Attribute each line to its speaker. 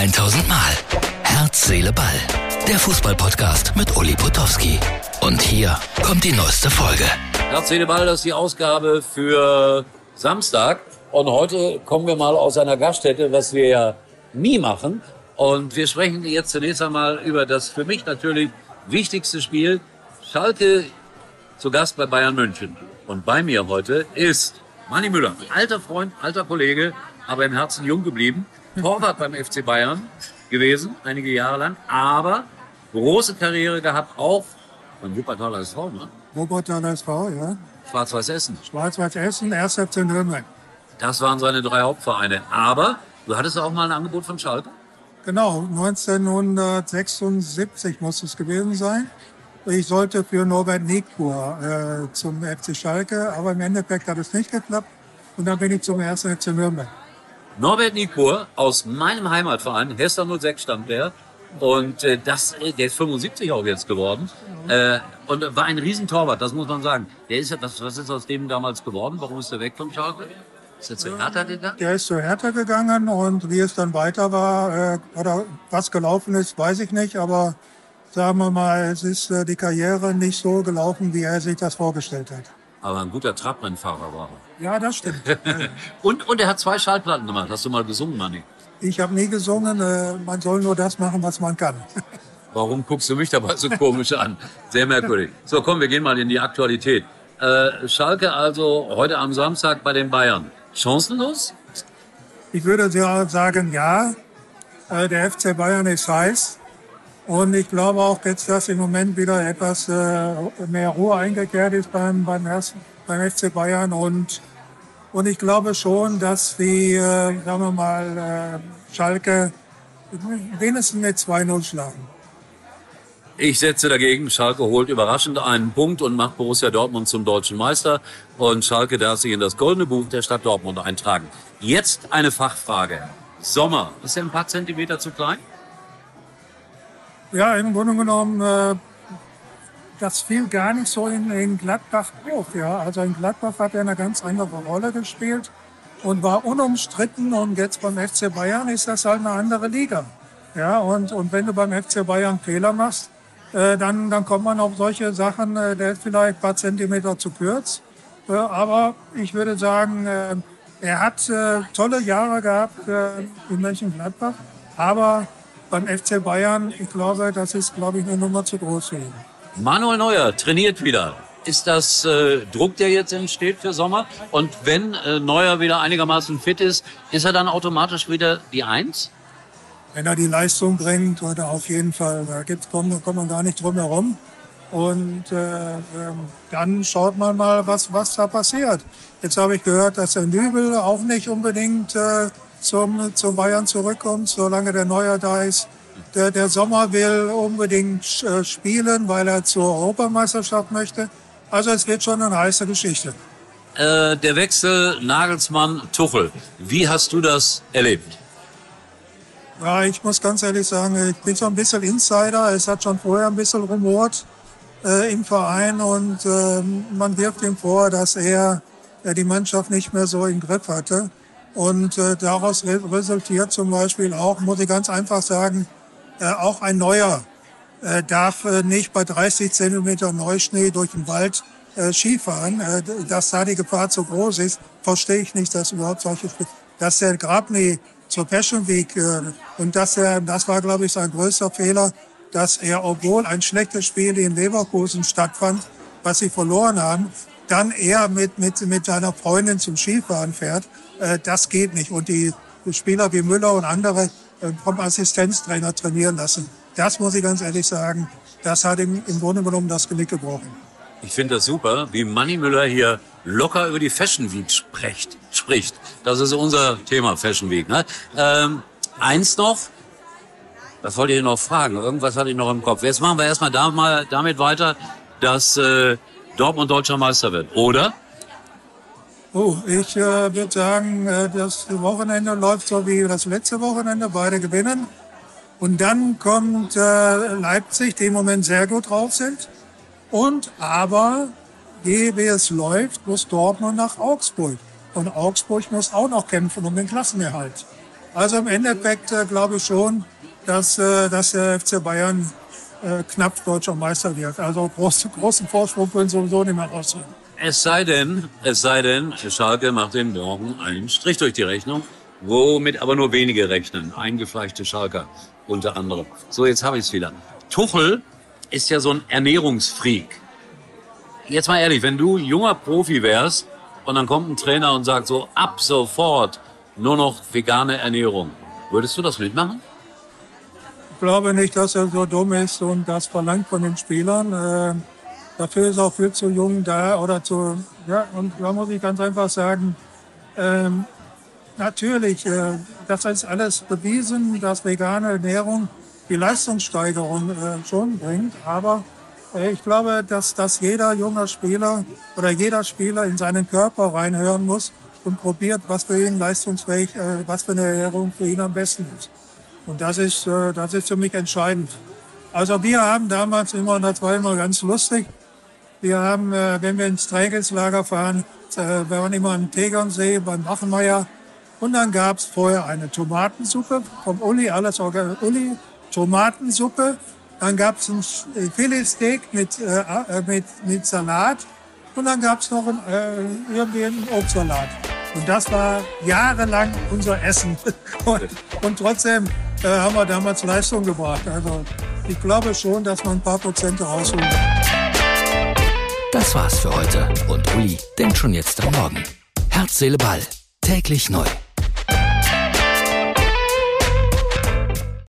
Speaker 1: 1000 Mal. Herz, Seele, Ball. Der Fußballpodcast mit Uli Potowski. Und hier kommt die neueste Folge.
Speaker 2: Herz, Seele, Ball, das ist die Ausgabe für Samstag. Und heute kommen wir mal aus einer Gaststätte, was wir ja nie machen. Und wir sprechen jetzt zunächst einmal über das für mich natürlich wichtigste Spiel. Schalke zu Gast bei Bayern München. Und bei mir heute ist Manni Müller, alter Freund, alter Kollege, aber im Herzen jung geblieben. Torwart beim FC Bayern gewesen, einige Jahre lang, aber große Karriere gehabt, auch beim Wuppertaler SV, ne?
Speaker 3: Wuppertaler SV, ja.
Speaker 2: Schwarz-Weiß Essen.
Speaker 3: Schwarz-Weiß Essen, 1. FC Nürnberg.
Speaker 2: Das waren seine drei Hauptvereine. Aber du hattest auch mal ein Angebot von Schalke?
Speaker 3: Genau, 1976 muss es gewesen sein. Ich sollte für Norbert Nickbur äh, zum FC Schalke, aber im Endeffekt hat es nicht geklappt. Und dann bin ich zum 1. FC Nürnberg.
Speaker 2: Norbert Nickbur aus meinem Heimatverein, Hester 06 stammt der. Und äh, das, äh, der ist 75 auch jetzt geworden. Äh, und war ein Riesentorwart, das muss man sagen. Der ist ja, was, was ist aus dem damals geworden? Warum ist er weg vom Schalke? Ist er zu Hertha gegangen?
Speaker 3: Der ist zu Hertha gegangen und wie es dann weiter war äh, oder was gelaufen ist, weiß ich nicht. Aber sagen wir mal, es ist äh, die Karriere nicht so gelaufen, wie er sich das vorgestellt hat.
Speaker 2: Aber ein guter Trabrennfahrer war er.
Speaker 3: Ja, das stimmt.
Speaker 2: und, und er hat zwei Schallplatten gemacht. Hast du mal gesungen, Manni?
Speaker 3: ich habe nie gesungen. Äh, man soll nur das machen, was man kann.
Speaker 2: Warum guckst du mich dabei so komisch an? Sehr merkwürdig. So, komm, wir gehen mal in die Aktualität. Äh, Schalke also heute am Samstag bei den Bayern. Chancenlos?
Speaker 3: Ich würde sagen, ja. Äh, der FC Bayern ist heiß. Und ich glaube auch jetzt, dass im Moment wieder etwas äh, mehr Ruhe eingekehrt ist beim, beim, beim FC Bayern. Und, und ich glaube schon, dass die, äh, sagen wir mal, äh, Schalke wenigstens mit 2-0 schlagen.
Speaker 2: Ich setze dagegen, Schalke holt überraschend einen Punkt und macht Borussia Dortmund zum deutschen Meister. Und Schalke darf sich in das goldene Buch der Stadt Dortmund eintragen. Jetzt eine Fachfrage. Sommer, ist er ein paar Zentimeter zu klein?
Speaker 3: Ja, im Grunde genommen, äh, das fiel gar nicht so in, in Gladbach auf. Ja. Also in Gladbach hat er eine ganz andere Rolle gespielt und war unumstritten. Und jetzt beim FC Bayern ist das halt eine andere Liga. Ja, und, und wenn du beim FC Bayern Fehler machst, äh, dann, dann kommt man auf solche Sachen, äh, der ist vielleicht ein paar Zentimeter zu kurz. Äh, aber ich würde sagen, äh, er hat äh, tolle Jahre gehabt äh, in Mönchengladbach. Aber beim FC Bayern, ich glaube, das ist, glaube ich, eine Nummer zu groß für ihn.
Speaker 2: Manuel Neuer trainiert wieder. Ist das äh, Druck, der jetzt entsteht für Sommer? Und wenn äh, Neuer wieder einigermaßen fit ist, ist er dann automatisch wieder die Eins?
Speaker 3: Wenn er die Leistung bringt, oder auf jeden Fall, da gibt's, kommt, kommt man gar nicht drum herum. Und äh, ähm, dann schaut man mal, was, was da passiert. Jetzt habe ich gehört, dass der Nübel auch nicht unbedingt äh, zum, zum Bayern zurückkommt, solange der Neuer da ist. Der, der Sommer will unbedingt äh, spielen, weil er zur Europameisterschaft möchte. Also es wird schon eine heiße Geschichte.
Speaker 2: Äh, der Wechsel Nagelsmann-Tuchel. Wie hast du das erlebt?
Speaker 3: Ja, ich muss ganz ehrlich sagen, ich bin so ein bisschen Insider. Es hat schon vorher ein bisschen rumort äh, im Verein und äh, man wirft ihm vor, dass er äh, die Mannschaft nicht mehr so im Griff hatte. Und äh, daraus re resultiert zum Beispiel auch, muss ich ganz einfach sagen, äh, auch ein neuer äh, darf äh, nicht bei 30 Zentimeter Neuschnee durch den Wald äh, Skifahren. Äh, dass da die Gefahr zu groß ist, verstehe ich nicht, dass überhaupt solche, dass der Grabny zur Passion Week äh, und dass er, das war glaube ich sein größter Fehler, dass er, obwohl ein schlechtes Spiel in Leverkusen stattfand, was sie verloren haben, dann eher mit, mit, mit seiner Freundin zum Skifahren fährt. Äh, das geht nicht. Und die Spieler wie Müller und andere äh, vom Assistenztrainer trainieren lassen. Das muss ich ganz ehrlich sagen, das hat ihm im Grunde genommen das Genick gebrochen.
Speaker 2: Ich finde das super, wie Manny Müller hier locker über die Fashion Week spricht. spricht. Das ist unser Thema Fashion Week. Ne? Ähm, eins noch, was wollte ich noch fragen? Irgendwas hatte ich noch im Kopf. Jetzt machen wir erstmal da mal damit weiter, dass äh, Dortmund deutscher Meister wird, oder?
Speaker 3: Oh, ich äh, würde sagen, äh, das Wochenende läuft so wie das letzte Wochenende, beide gewinnen. Und dann kommt äh, Leipzig, die im Moment sehr gut drauf sind. Und aber, wie es läuft, muss Dortmund nach Augsburg. Und Augsburg muss auch noch kämpfen um den Klassenerhalt. Also im Endeffekt äh, glaube ich schon, dass, äh, dass der FC Bayern äh, knapp deutscher Meister wird. Also groß, großen Vorsprung können sowieso nicht mehr rausholen.
Speaker 2: Es sei denn, es sei denn, Schalke macht den Morgen einen Strich durch die Rechnung, womit aber nur wenige rechnen. Eingefleischte Schalker unter anderem. So, jetzt habe ich es wieder. Tuchel ist ja so ein Ernährungsfreak. Jetzt mal ehrlich, wenn du junger Profi wärst und dann kommt ein Trainer und sagt so, ab sofort nur noch vegane Ernährung, würdest du das mitmachen?
Speaker 3: Ich glaube nicht, dass er so dumm ist und das verlangt von den Spielern. Äh, dafür ist auch viel zu jung da oder zu, ja, und da muss ich ganz einfach sagen, ähm, natürlich, äh, das ist alles bewiesen, dass vegane Ernährung die Leistungssteigerung äh, schon bringt, aber äh, ich glaube, dass, dass jeder junge Spieler oder jeder Spieler in seinen Körper reinhören muss und probiert, was für ihn leistungsfähig, äh, was für eine Ernährung für ihn am besten ist. Und das ist, äh, das ist für mich entscheidend. Also wir haben damals immer, das war immer ganz lustig, wir haben, äh, wenn wir ins Trainingslager fahren, äh, wir waren immer am Tegernsee beim Wachenmeier und dann gab's vorher eine Tomatensuppe vom Uli, alles Uli, Tomatensuppe, dann gab's ein Filetsteak mit, äh, mit, mit Salat und dann gab's noch ein, äh, irgendwie einen Obstsalat. Und das war jahrelang unser Essen. Und, und trotzdem äh, haben wir damals Leistung gebracht. Also ich glaube schon, dass man ein paar Prozente rausholen kann.
Speaker 1: Das war's für heute. Und Uli denkt schon jetzt am Morgen. Herz, Seele, Ball. Täglich neu.